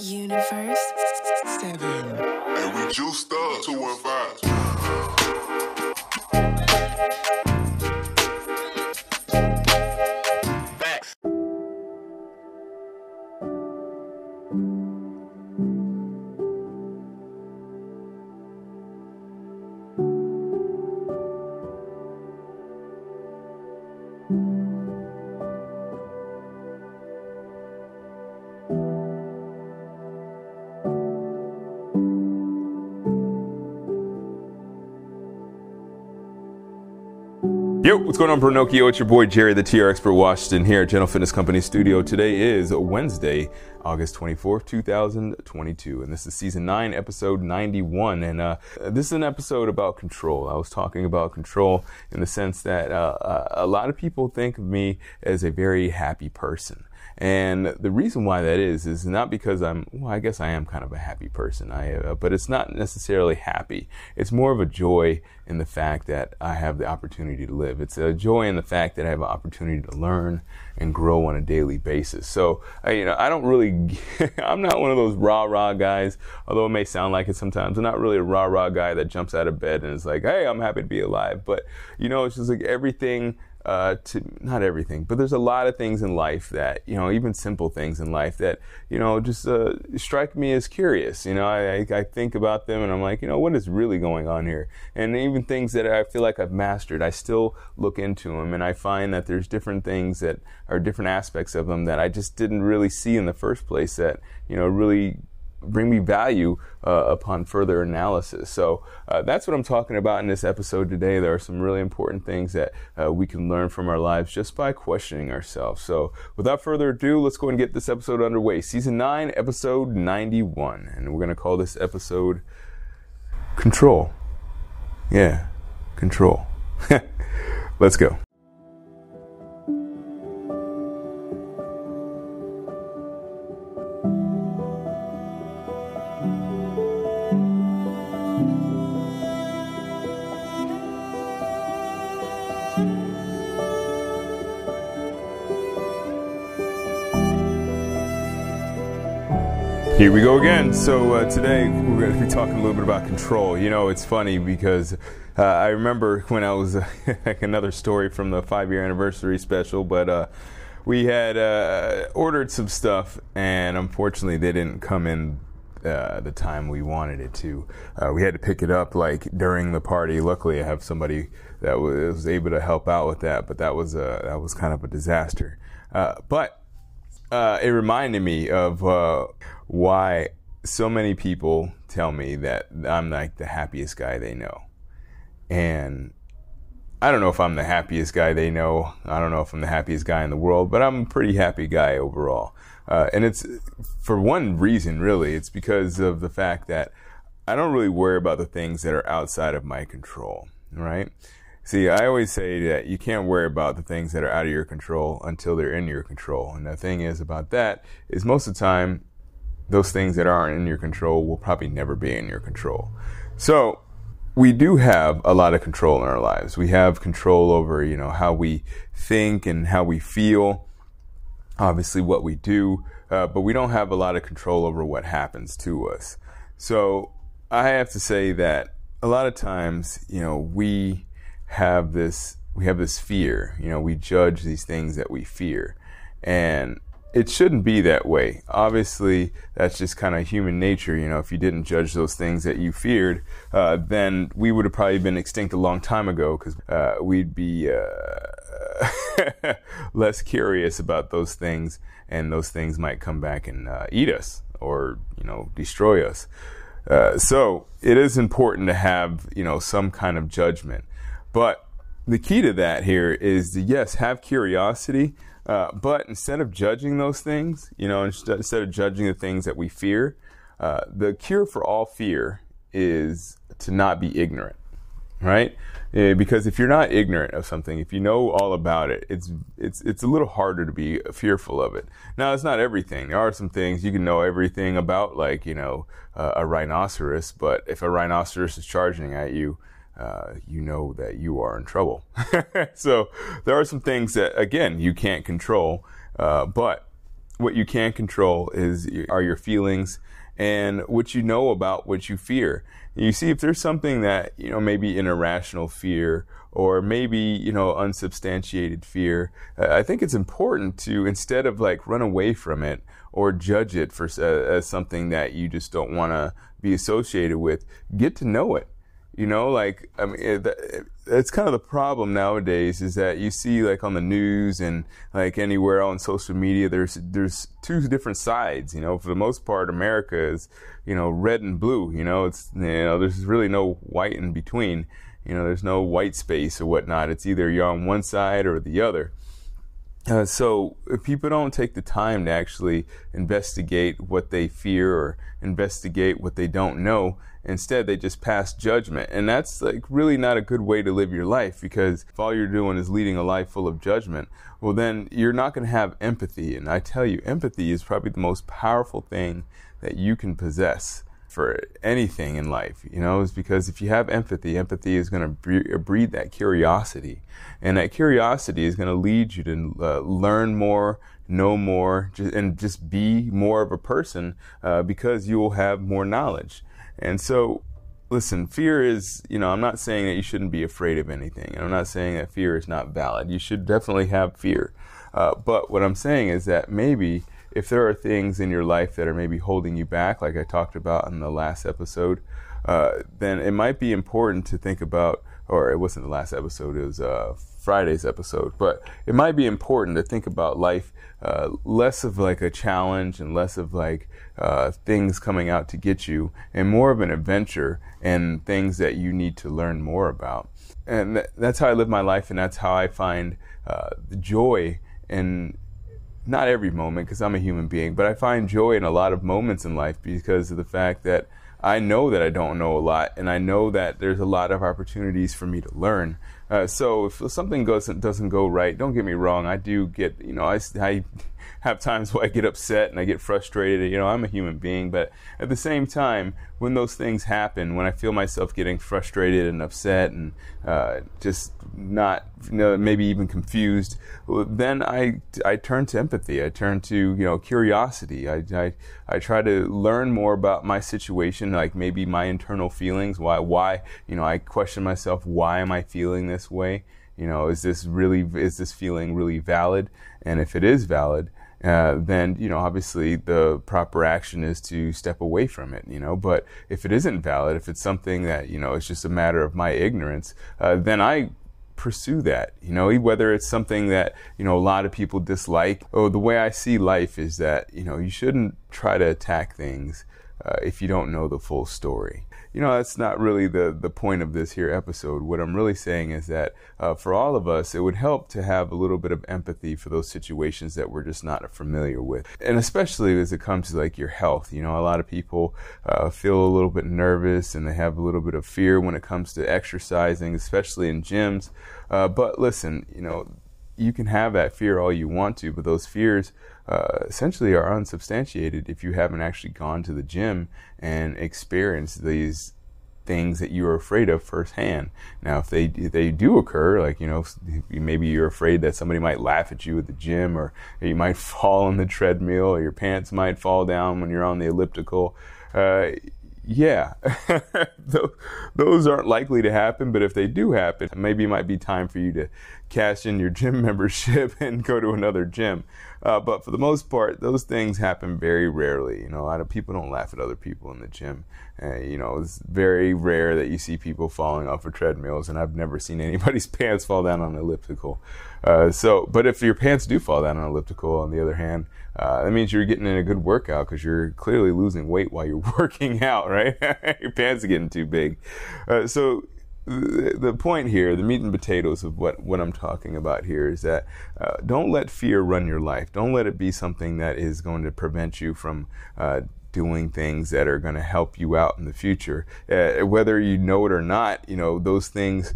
Universe 7. And we juiced up 215. Facts. Yo, what's going on, Pinocchio? It's your boy Jerry, the TR Expert Washington here at General Fitness Company Studio. Today is Wednesday, August 24th, 2022, and this is season 9, episode 91. And uh, this is an episode about control. I was talking about control in the sense that uh, uh, a lot of people think of me as a very happy person. And the reason why that is is not because I'm. Well, I guess I am kind of a happy person. I, uh, but it's not necessarily happy. It's more of a joy in the fact that I have the opportunity to live. It's a joy in the fact that I have an opportunity to learn and grow on a daily basis. So, I, you know, I don't really. I'm not one of those rah rah guys. Although it may sound like it sometimes. I'm not really a rah rah guy that jumps out of bed and is like, "Hey, I'm happy to be alive." But you know, it's just like everything uh, to not everything, but there's a lot of things in life that you know, even simple things in life that you know just uh, strike me as curious. You know, I, I, think about them and I'm like, you know, what is really going on here? And even things that I feel like I've mastered, I still look into them and I find that there's different things that are different aspects of them that I just didn't really see in the first place that you know really bring me value uh, upon further analysis. So uh, that's what I'm talking about in this episode today. There are some really important things that uh, we can learn from our lives just by questioning ourselves. So without further ado, let's go and get this episode underway. Season 9, episode 91. And we're going to call this episode Control. Yeah, Control. let's go. Here we go again. So uh, today we're going to be talking a little bit about control. You know, it's funny because uh, I remember when I was like another story from the five-year anniversary special, but uh, we had uh, ordered some stuff, and unfortunately, they didn't come in uh, the time we wanted it to. Uh, we had to pick it up like during the party. Luckily, I have somebody that was able to help out with that, but that was a, that was kind of a disaster. Uh, but uh, it reminded me of uh, why so many people tell me that I'm like the happiest guy they know. And I don't know if I'm the happiest guy they know. I don't know if I'm the happiest guy in the world, but I'm a pretty happy guy overall. Uh, and it's for one reason, really. It's because of the fact that I don't really worry about the things that are outside of my control, right? See, I always say that you can't worry about the things that are out of your control until they're in your control. And the thing is about that is most of the time, those things that aren't in your control will probably never be in your control. So, we do have a lot of control in our lives. We have control over, you know, how we think and how we feel, obviously what we do, uh, but we don't have a lot of control over what happens to us. So, I have to say that a lot of times, you know, we have this we have this fear. You know we judge these things that we fear. And it shouldn't be that way. Obviously that's just kind of human nature. You know if you didn't judge those things that you feared uh, then we would have probably been extinct a long time ago because uh, we'd be uh, less curious about those things and those things might come back and uh, eat us or you know destroy us. Uh, so it is important to have you know some kind of judgment but the key to that here is to, yes, have curiosity, uh, but instead of judging those things, you know, instead, of judging the things that we fear, uh, the cure for all fear is to not be ignorant, right? Uh, because if you're not ignorant of something, if you know all about it, it's it's it's a little harder to be fearful of it. Now, it's not everything. There are some things you can know everything about, like you know uh, a rhinoceros. But if a rhinoceros is charging at you, uh, you know that you are in trouble. so there are some things that, again, you can't control, uh, but what you can control is are your feelings and what you know about what you fear. You see, if there's something that, you know, maybe an irrational fear or maybe, you know, unsubstantiated fear, uh, I think it's important to, instead of like run away from it or judge it for uh, as something that you just don't want to be associated with, get to know it. You know, like I mean, it, it's kind of the problem nowadays is that you see like on the news and like anywhere on social media, there's there's two different sides. You know, for the most part, America is you know red and blue. You know, it's you know there's really no white in between. You know, there's no white space or whatnot. It's either you're on one side or the other. Uh, so if people don't take the time to actually investigate what they fear or investigate what they don't know, instead they just pass judgment. And that's like really not a good way to live your life because if all you're doing is leading a life full of judgment, well then you're not going to have empathy. And I tell you, empathy is probably the most powerful thing that you can possess for anything in life, you know, is because if you have empathy, empathy is going to breed that curiosity. And that curiosity is going to lead you to uh, learn more, know more, and just be more of a person uh, because you will have more knowledge. And so, listen, fear is, you know, I'm not saying that you shouldn't be afraid of anything. And I'm not saying that fear is not valid. You should definitely have fear. Uh, but what I'm saying is that maybe if there are things in your life that are maybe holding you back, like I talked about in the last episode, uh, then it might be important to think about, or it wasn't the last episode, it was uh, Friday's episode, but it might be important to think about life uh, less of like a challenge and less of like uh, things coming out to get you, and more of an adventure and things that you need to learn more about. And th- that's how I live my life, and that's how I find uh, joy in not every moment because I'm a human being, but I find joy in a lot of moments in life because of the fact that I know that I don't know a lot, and I know that there's a lot of opportunities for me to learn. Uh, so if something doesn't doesn't go right, don't get me wrong. I do get you know I, I have times where I get upset and I get frustrated. You know, I'm a human being, but at the same time, when those things happen, when I feel myself getting frustrated and upset and uh, just not, you know, maybe even confused, then I, I turn to empathy. I turn to, you know, curiosity. I, I, I try to learn more about my situation, like maybe my internal feelings, why, why, you know, I question myself, why am I feeling this way? You know, is this really, is this feeling really valid? And if it is valid, uh, then you know obviously the proper action is to step away from it you know. But if it isn't valid if it's something that you know it's just a matter of my ignorance uh, then i pursue that you know. Whether it's something that you know a lot of people dislike or the way i see life is that you know you shouldn't try to attack things uh, if you don't know the full story you know, that's not really the, the point of this here episode. What I'm really saying is that uh, for all of us, it would help to have a little bit of empathy for those situations that we're just not familiar with. And especially as it comes to like your health. You know, a lot of people uh, feel a little bit nervous and they have a little bit of fear when it comes to exercising, especially in gyms. Uh, but listen, you know, you can have that fear all you want to, but those fears uh, essentially are unsubstantiated if you haven't actually gone to the gym and experienced these things that you are afraid of firsthand. Now, if they if they do occur, like you know, maybe you're afraid that somebody might laugh at you at the gym, or you might fall on the treadmill, or your pants might fall down when you're on the elliptical. Uh, yeah, those aren't likely to happen, but if they do happen, maybe it might be time for you to cash in your gym membership and go to another gym. Uh, but for the most part, those things happen very rarely. You know, a lot of people don't laugh at other people in the gym. Uh, you know, it's very rare that you see people falling off of treadmills, and I've never seen anybody's pants fall down on an elliptical. Uh, so, but if your pants do fall down on an elliptical, on the other hand, uh, that means you're getting in a good workout because you're clearly losing weight while you're working out, right? your pants are getting too big. Uh, so the, point here, the meat and potatoes of what, what I'm talking about here is that uh, don't let fear run your life. Don't let it be something that is going to prevent you from uh, doing things that are going to help you out in the future. Uh, whether you know it or not, you know, those things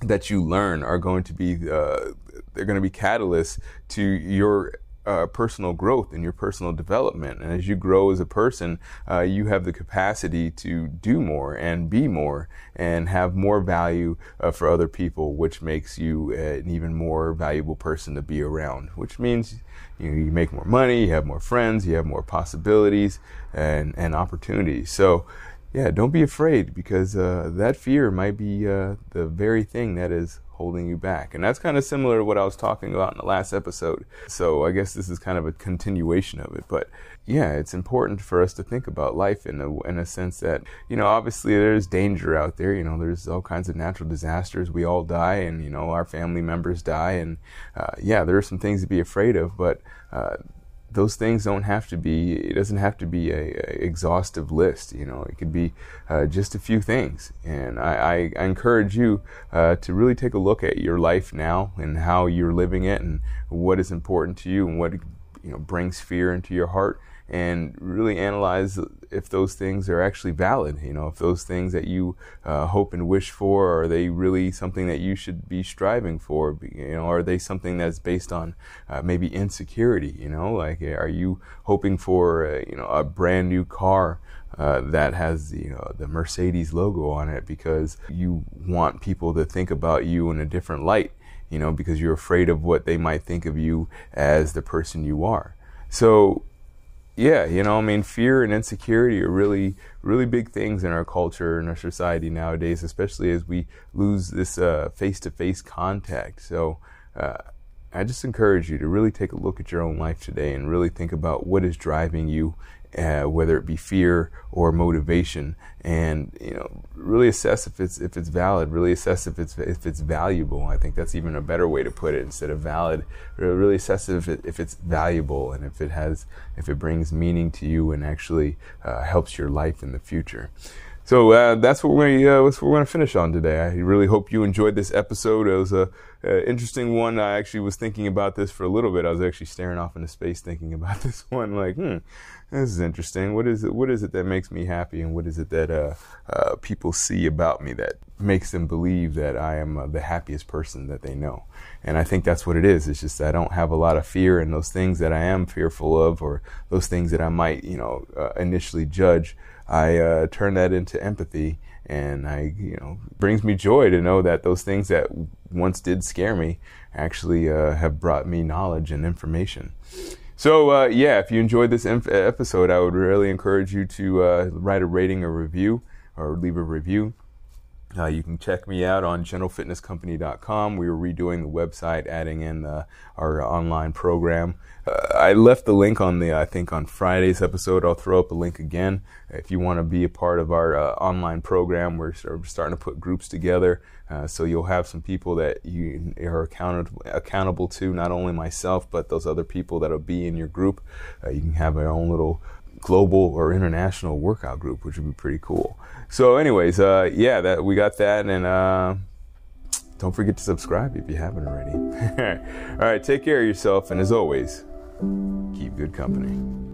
that you learn are going to be, uh, they're going to be catalysts to your uh, personal growth and your personal development. And as you grow as a person, uh, you have the capacity to do more and be more and have more value uh, for other people, which makes you an even more valuable person to be around, which means you, know, you make more money, you have more friends, you have more possibilities and, and opportunities. So, yeah, don't be afraid because uh, that fear might be uh, the very thing that is holding you back. And that's kind of similar to what I was talking about in the last episode. So I guess this is kind of a continuation of it. But yeah, it's important for us to think about life in a, in a sense that, you know, obviously there's danger out there. You know, there's all kinds of natural disasters. We all die and, you know, our family members die. And uh, yeah, there are some things to be afraid of. But uh, those things don't have to be it doesn't have to be a, a exhaustive list you know it could be uh, just a few things. And i, I, encourage you uh, to really take a look at your life now and how you're living it and what is important to you and what you know brings fear into your heart and really analyze if those things are actually valid. You know, if those things that you uh, hope and wish for are they really something that you should be striving for? You know, are they something that's based on uh, maybe insecurity? You know, like are you hoping for uh, you know a brand new car? Uh, that has you know the Mercedes logo on it because you want people to think about you in a different light, you know, because you're afraid of what they might think of you as the person you are. So yeah, you know, I mean, fear and insecurity are really, really big things in our culture and our society nowadays, especially as we lose this face to face contact. So, uh, I just encourage you to really take a look at your own life today and really think about what is driving you uh, whether it be fear or motivation, and you know, really assess if it's if it's valid. Really assess if it's if it's valuable. I think that's even a better way to put it instead of valid. Really assess if it, if it's valuable and if it has if it brings meaning to you and actually uh, helps your life in the future. So uh, that's what uh, we're going to finish on today. I really hope you enjoyed this episode. It was a, a, interesting one. I actually was thinking about this for a little bit. I was actually staring off into space thinking about this one. Like, hmm, this is interesting. What is it? What is it that makes me happy, and what is it that uh, uh, people see about me that makes them believe that I am uh, the happiest person that they know? And I think that's what it is. It's just I don't have a lot of fear in those things that I am fearful of, or those things that I might, you know, uh, initially judge. I uh, turn that into empathy, and I, you know, brings me joy to know that those things that once did scare me actually uh, have brought me knowledge and information. So uh, yeah, if you enjoyed this episode, I would really encourage you to uh, write a rating or review or leave a review. Uh, you can check me out on generalfitnesscompany.com. We are redoing the website, adding in uh, our online program. Uh, I left the link on the, I think, on Friday's episode. I'll throw up a link again. If you want to be a part of our uh, online program, we're starting to put groups together. Uh, so you'll have some people that you are accountable, accountable to, not only myself, but those other people that'll be in your group. Uh, you can have your own little global or international workout group, which would be pretty cool. So, anyways, uh, yeah, that we got that, and uh, don't forget to subscribe if you haven't already. All right, take care of yourself, and as always, keep good company.